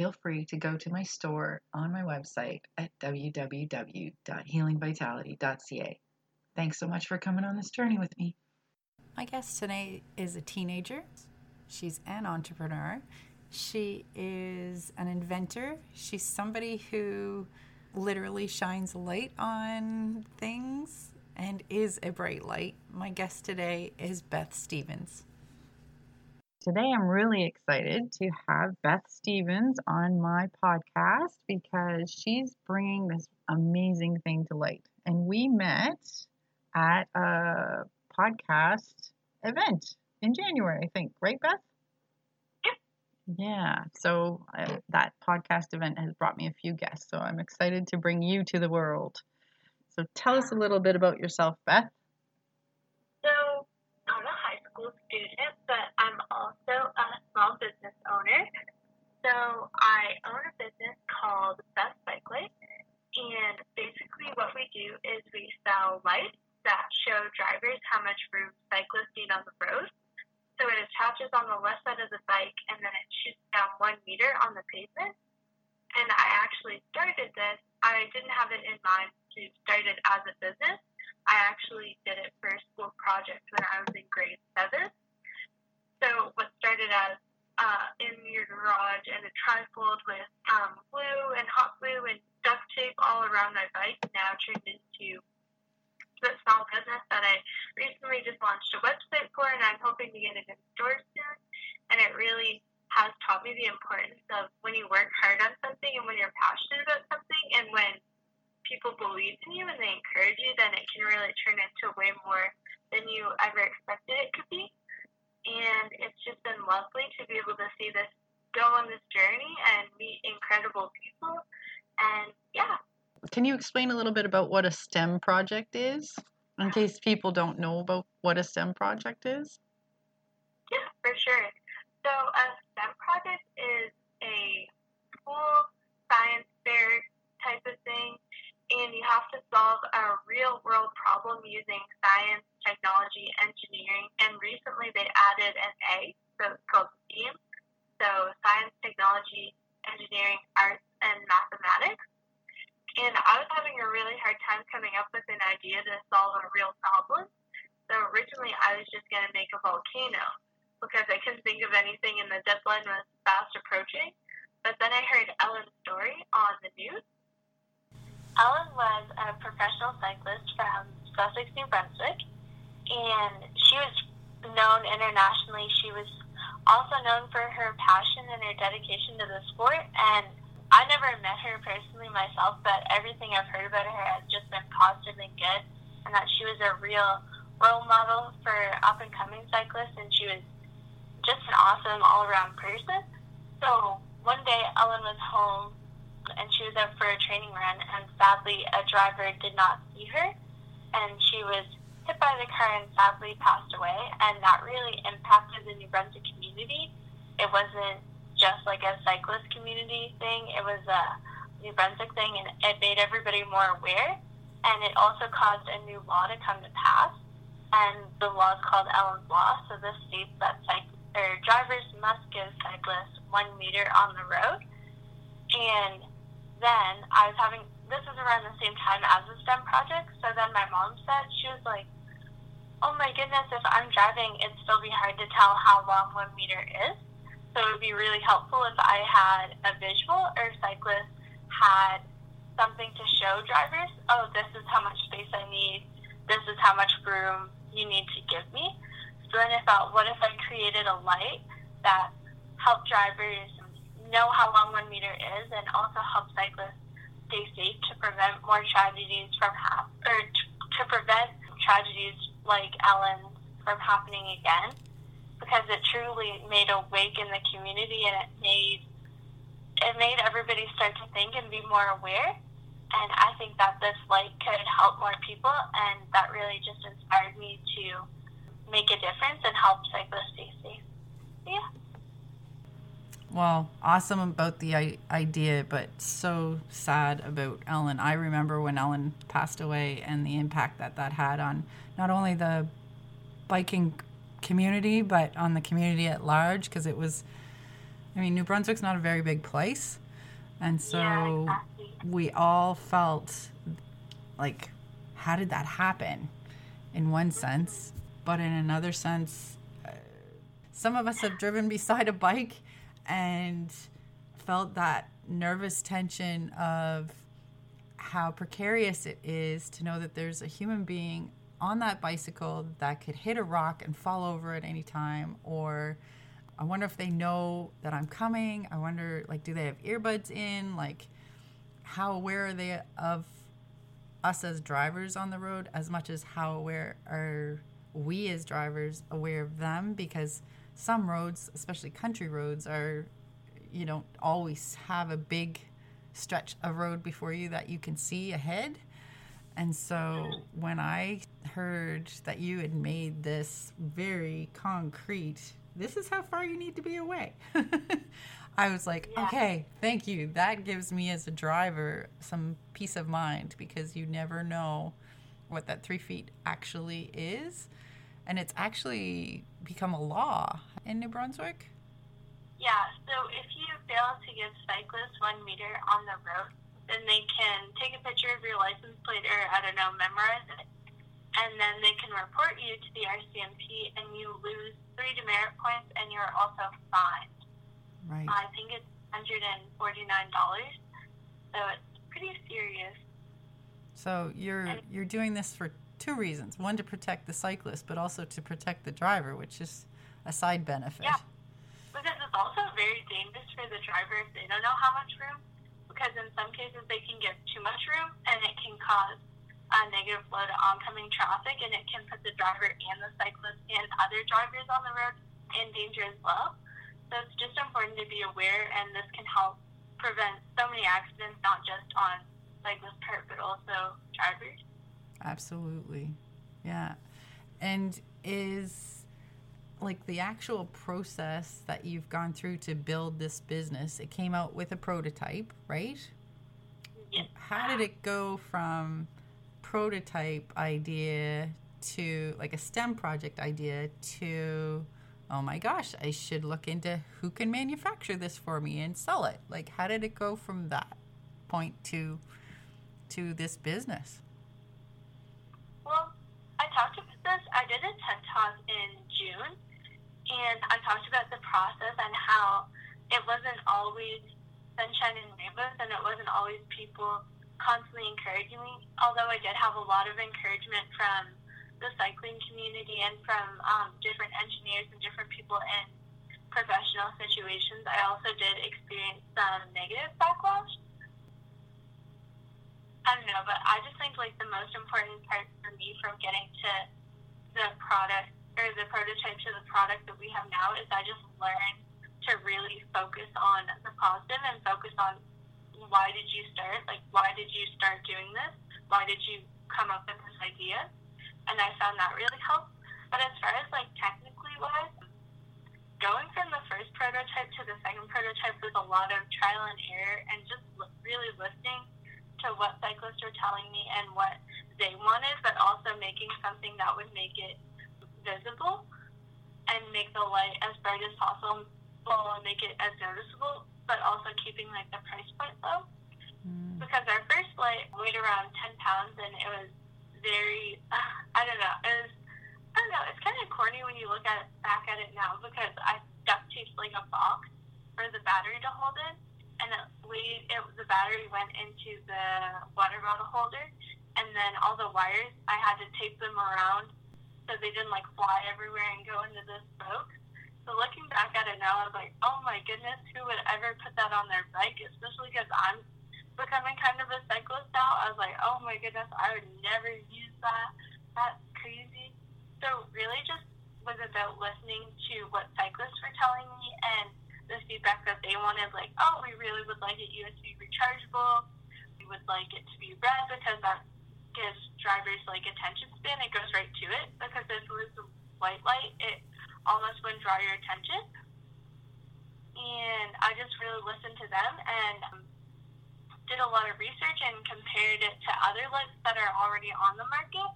Feel free to go to my store on my website at www.healingvitality.ca. Thanks so much for coming on this journey with me. My guest today is a teenager. She's an entrepreneur. She is an inventor. She's somebody who literally shines light on things and is a bright light. My guest today is Beth Stevens. Today, I'm really excited to have Beth Stevens on my podcast because she's bringing this amazing thing to light. And we met at a podcast event in January, I think, right, Beth? Yeah, so uh, that podcast event has brought me a few guests, so I'm excited to bring you to the world. So tell us a little bit about yourself, Beth. So I'm a high school student, but also a small business owner. So I own a business called Best Cycling, and basically what we do is we sell lights that show drivers how much room cyclists need on the road. So it attaches on the left side of the bike and then it shoots down one meter on the pavement. And I actually started this. I didn't have it in mind to start it as a business. I actually did it for a school project when I was in grade seven. So what started as uh, in your garage and a trifold with um, glue and hot glue and duct tape all around my bike now turned into the small business that I recently just launched a website for, and I'm hoping to get it in stores soon. And it really has taught me the importance of when you work hard on something and when you're passionate about something, and when people believe in you and they encourage you, then it can really turn into way more than you ever expected it could be. And it's just been lovely to be able to see this go on this journey and meet incredible people. And yeah, can you explain a little bit about what a STEM project is, in case people don't know about what a STEM project is? Yeah, for sure. So a STEM project is a cool science fair type of thing, and you have to solve a real world problem using science, technology, engineering, and recently they added an A, so it's called STEAM. So science, technology, engineering, arts, and mathematics. And I was having a really hard time coming up with an idea to solve a real problem. So originally I was just going to make a volcano because I couldn't think of anything and the deadline was fast approaching. But then I heard Ellen's story on the news. Ellen was a professional cyclist from Sussex, New Brunswick, and she was known internationally. She was also known for her passion and her dedication to the sport, and I never met her personally myself, but everything I've heard about her has just been positive and good, and that she was a real role model for up and coming cyclists, and she was just an awesome all around person. So one day Ellen was home and she was out for a training run, and sadly a driver did not see her, and she was hit by the car and sadly passed away, and that really impacted the New Brunswick community. It wasn't just like a cyclist community thing. It was a New Brunswick thing, and it made everybody more aware. And it also caused a new law to come to pass, and the law is called Ellen's Law. So this states that cyc- or drivers must give cyclists one meter on the road. And then I was having this was around the same time as the STEM project. So then my mom said she was like, "Oh my goodness, if I'm driving, it'd still be hard to tell how long one meter is." So it would be really helpful if I had a visual or cyclists had something to show drivers. Oh, this is how much space I need. This is how much room you need to give me. So then I thought, what if I created a light that helped drivers know how long one meter is and also help cyclists stay safe to prevent more tragedies from hap- or to prevent tragedies like Ellen from happening again because it truly made a wake in the community and it made it made everybody start to think and be more aware. And I think that this light could help more people, and that really just inspired me to make a difference and help cyclists stay safe. Yeah. Well, awesome about the idea, but so sad about Ellen. I remember when Ellen passed away and the impact that that had on not only the biking community, but on the community at large, because it was, I mean, New Brunswick's not a very big place. And so yeah, exactly. we all felt like, how did that happen in one sense? But in another sense, uh, some of us have driven beside a bike and felt that nervous tension of how precarious it is to know that there's a human being on that bicycle that could hit a rock and fall over at any time or I wonder if they know that I'm coming. I wonder like do they have earbuds in? Like how aware are they of us as drivers on the road as much as how aware are we as drivers aware of them because some roads, especially country roads, are you don't always have a big stretch of road before you that you can see ahead. And so when I heard that you had made this very concrete, this is how far you need to be away. I was like, Yeah. okay, thank you. That gives me as a driver some peace of mind because you never know what that three feet actually is. And it's actually become a law in New Brunswick. Yeah, so if you fail to give cyclists one meter on the road, then they can take a picture of your license plate or, I don't know, memorize it. And then they can report you to the RCMP and you lose three demerit points and you're also fined. Right. I think it's $149. So it's pretty serious. So you're you're doing this for two reasons. One to protect the cyclist, but also to protect the driver, which is a side benefit. Yeah. Because it's also very dangerous for the driver if they don't know how much room. Because in some cases they can give too much room and it can cause a negative flow to oncoming traffic and it can put the driver and the cyclist and other drivers on the road in danger as well. So it's just important to be aware and this can help prevent so many accidents, not just on cyclists part, but also drivers. Absolutely. Yeah. And is like the actual process that you've gone through to build this business, it came out with a prototype, right? Yes. How did it go from prototype idea to like a STEM project idea to oh my gosh, I should look into who can manufacture this for me and sell it. Like how did it go from that point to to this business? Well, I talked about this. I did a TED talk in June, and I talked about the process and how it wasn't always sunshine and rainbows, and it wasn't always people constantly encouraging me. Although I did have a lot of encouragement from the cycling community and from um, different engineers and different people in professional situations, I also did experience some negative backlash. I don't know, but I just think like the most important part for me from getting to the product or the prototype to the product that we have now is I just learned to really focus on the positive and focus on why did you start? Like, why did you start doing this? Why did you come up with this idea? And I found that really helped. But as far as like technically wise, going from the first prototype to the second prototype was a lot of trial and error and just really listening to what cyclists were telling me and what they wanted, but also making something that would make it visible and make the light as bright as possible and make it as noticeable, but also keeping like the price point low. Mm. Because our first light weighed around 10 pounds and it was very, I don't know, it was, I don't know, it's kind of corny when you look at back at it now because I duct taped like a box for the battery to hold in, and it weighed, it, the battery went into the water bottle holder, and then all the wires, I had to tape them around so they didn't like fly everywhere and go into the spoke. So looking back at it now, I was like, oh my goodness, who would ever put that on their bike? Especially because I'm becoming kind of a cyclist now. I was like, oh my goodness, I would never use that. That's crazy. So really just was about listening to what cyclists were telling me and the feedback that they wanted, like, oh, we really would like it USB rechargeable. We would like it to be red because that gives drivers like attention span. It goes right to it because if it was white light, it almost wouldn't draw your attention. And I just really listened to them and um, did a lot of research and compared it to other lights that are already on the market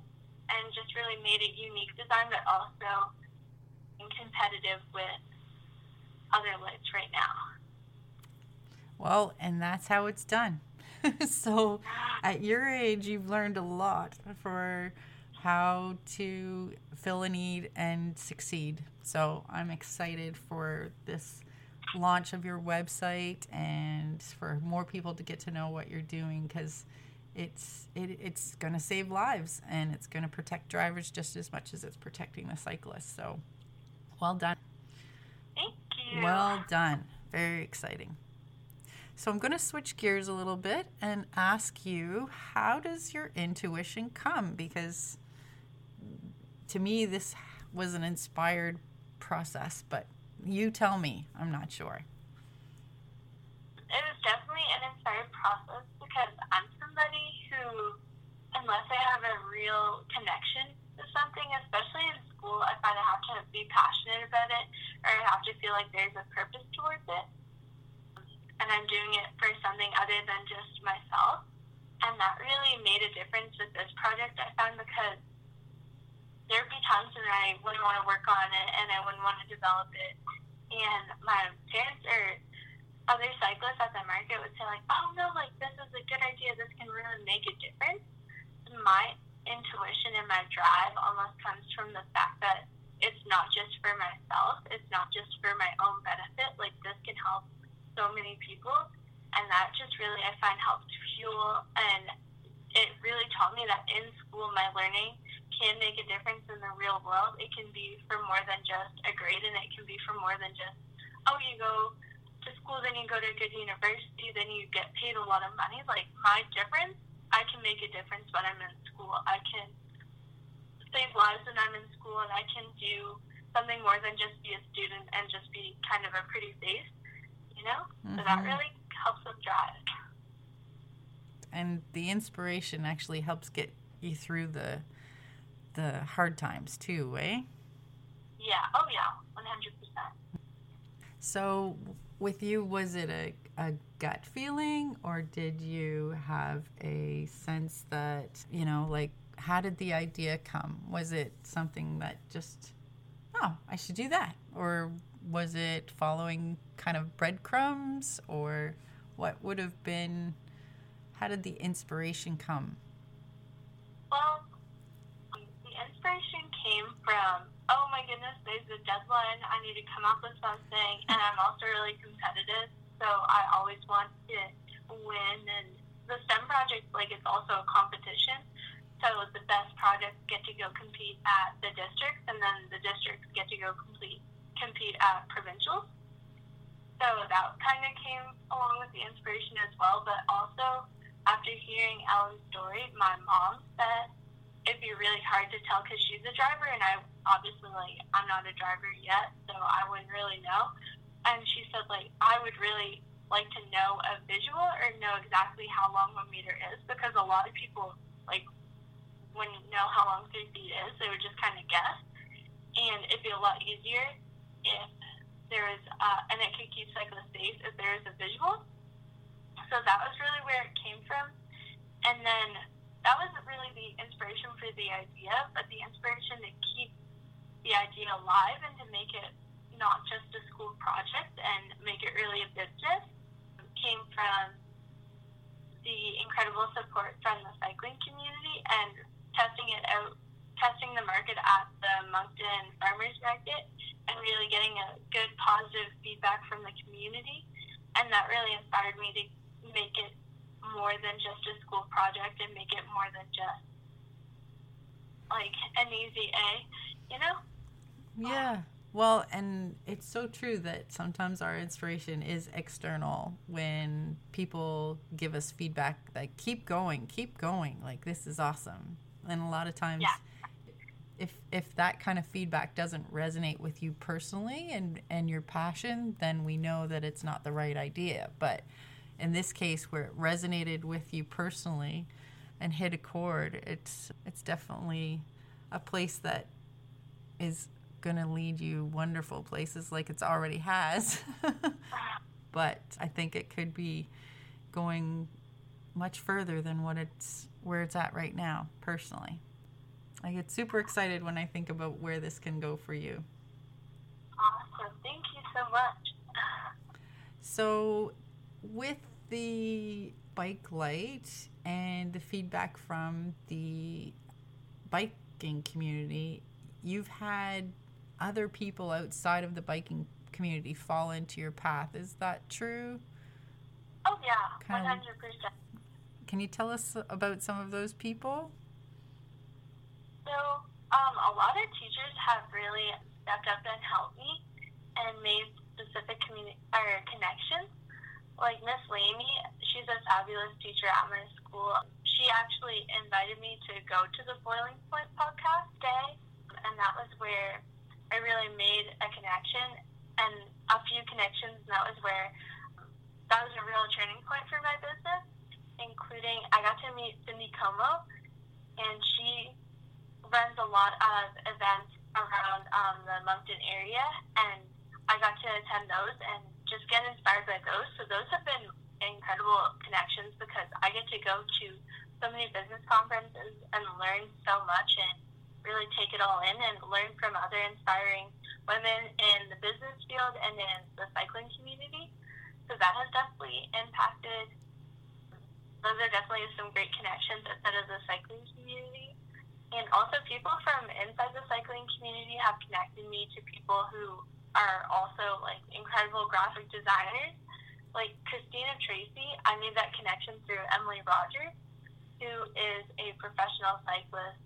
and just really made a unique design, but also competitive with other lights right now. Well, and that's how it's done. so, at your age, you've learned a lot for how to fill a need and succeed. So, I'm excited for this launch of your website and for more people to get to know what you're doing because it's it, it's going to save lives and it's going to protect drivers just as much as it's protecting the cyclists. So, well done. Thank you. Well done. Very exciting. So I'm going to switch gears a little bit and ask you how does your intuition come? Because to me, this was an inspired process, but you tell me. I'm not sure. It was definitely an inspired process because I'm somebody who, unless I have a real connection to something, especially in school, I find I have to be passionate about it or I have to feel like there's a purpose towards it and I'm doing it for something other than just myself. And that really made a difference with this project, I found, because there would be times when I wouldn't want to work on it and I wouldn't want to develop it. And my parents or other cyclists at the market would say, like, oh no, like, this is a good idea. This can really make a difference. My intuition and my drive almost comes from the fact that it's not just for myself, it's not just for my own benefit. Like, this can help so many people, and that just really I find helped fuel and it really taught me that in school my learning can make a difference in the real world. It can be for more than just a grade, and it can be for more than just oh you go to school, then you go to a good university, then you get paid a lot of money. Like my difference, I can make a difference when I'm in school. I can save lives when I'm in school, and I can do something more than just be a student and just be kind of a pretty face you know? Mm-hmm. So that mm-hmm. really helps them drive. And the inspiration actually helps get you through the the hard times too, eh? Yeah. Oh yeah. One hundred percent. So with you was it a, a gut feeling or did you have a sense that you know like how did the idea come was it something that just oh i should do that or was it following kind of breadcrumbs or what would have been how did the inspiration come? Well the inspiration came from oh my goodness there's a deadline. I need to come up with something. And i'm also really competitive so i always want to win. And the stem project like it's also a competition. So the best projects get to go compete at the districts and then the districts get to go complete compete at provincials. So that kind of came along with the inspiration as well. But also, after hearing Ellen's story, my mom said it'd be really hard to tell because she's a driver, and I obviously like I'm not a driver yet, so I wouldn't really know. And she said like I would really like to know a visual or know exactly how long one meter is because a lot of people like you know how long three feet is, they would just kind of guess, and it'd be a lot easier if there is, uh, and it could keep cyclists safe if there is a visual. So that was really where it came from. And then that wasn't really the inspiration for the idea, but the inspiration to keep the idea alive and to make it not just a school project and make it really a business came from the incredible support from the cycling community and testing it out, testing the market at the Moncton Farmers Market and really getting a good positive feedback from the community. And that really inspired me to make it more than just a school project and make it more than just like an easy A, you know? Yeah. Well, and it's so true that sometimes our inspiration is external when people give us feedback like keep going, keep going, like this is awesome. And a lot of times Yeah. If if that kind of feedback doesn't resonate with you personally and and your passion, then we know that it's not the right idea. But in this case where it resonated with you personally and hit a chord, it's it's definitely a place that is going to lead you wonderful places like it's already has. but I think it could be going much further than what it's where it's at right now personally. I get super excited when I think about where this can go for you. Awesome. Thank you so much. So, with the bike light and the feedback from the biking community, you've had other people outside of the biking community fall into your path. Is that true? Oh, yeah, Kind 100%. Can you tell us about some of those people? So, um, a lot of teachers have really stepped up and helped me and made specific communi- or connections. Like Miss Lamy, she's a fabulous teacher at my school. She actually invited me to go to the Boiling Point podcast day, and that was where I really made a connection and a few connections. And that was where that was a real turning point for my business, including I got to meet Cindy Como, and she runs a lot of events around um, the Moncton area, and I got to attend those and just get inspired by those. So those have been incredible connections because I get to go to so many business conferences and learn so much and really take it all in and learn from other inspiring women in the business field and in the cycling community. So that has definitely impacted. Those are definitely some great connections outside of the cycling community. And also, people from inside the cycling community have connected me to people who are also like incredible graphic designers. Like Christina Tracy, I made that connection through Emily Rogers, who is a professional cyclist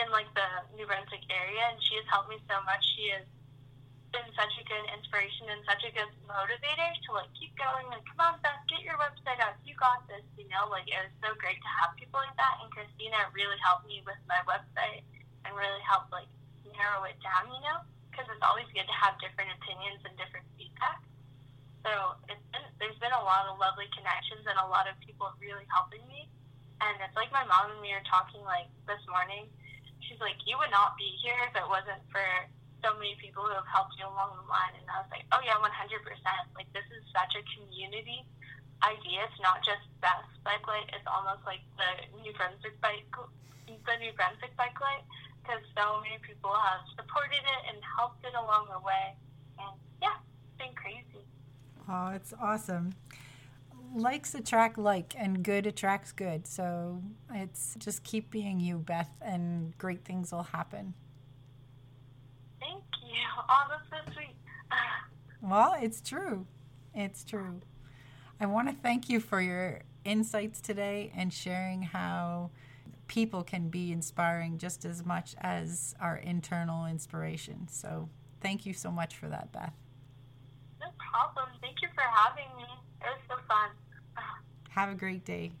in like the New Brunswick area, and she has helped me so much. She has been such a good inspiration and such a good motivator to like keep going. Like, come on, Beth, get your website out. You got this. You know, like it was so great to have like that. And Christina really helped me with my website and really helped like narrow it down. You know, because it's always good to have different opinions and different feedback. So it's been, there's been a lot of lovely connections and a lot of people really helping me. And it's like my mom and me are talking like this morning. She's like, you would not be here if it wasn't for so many people who have helped you along the line. And I was like, oh yeah, 100%. Like this is such a community idea. It's not just Beth's bike light. It's almost like the New Brunswick bike, the New Brunswick bike light, because so many people have supported it and helped it along the way. And yeah, it's been crazy. Oh, it's awesome. Likes attract like, and good attracts good. So it's just keep being you, Beth, and great things will happen. Thank you. Oh, that's so sweet. Well, it's true. It's true. I want to thank you for your insights today and sharing how people can be inspiring just as much as our internal inspiration. So, thank you so much for that, Beth. No problem. Thank you for having me. It was so fun. Have a great day.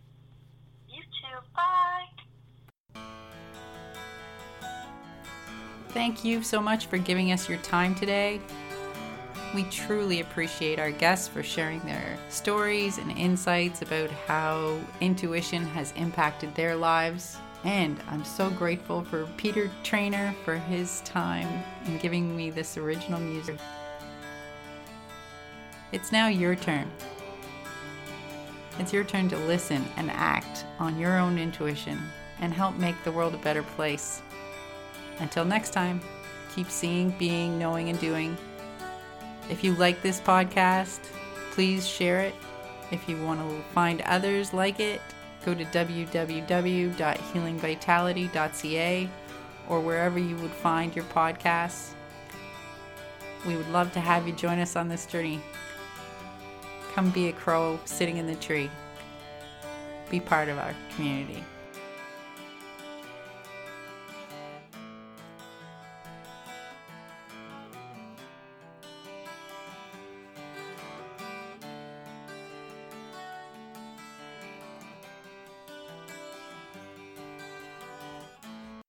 You too. Bye. Thank you so much for giving us your time today. We truly appreciate our guests for sharing their stories and insights about how intuition has impacted their lives. And I'm so grateful for Peter Trainer for his time in giving me this original music. It's now your turn. It's your turn to listen and act on your own intuition and help make the world a better place. Until next time, keep seeing, being, knowing, and doing. If you like this podcast, please share it. If you want to find others like it, go to www.healingvitality.ca or wherever you would find your podcasts. We would love to have you join us on this journey. Come be a crow sitting in the tree. Be part of our community.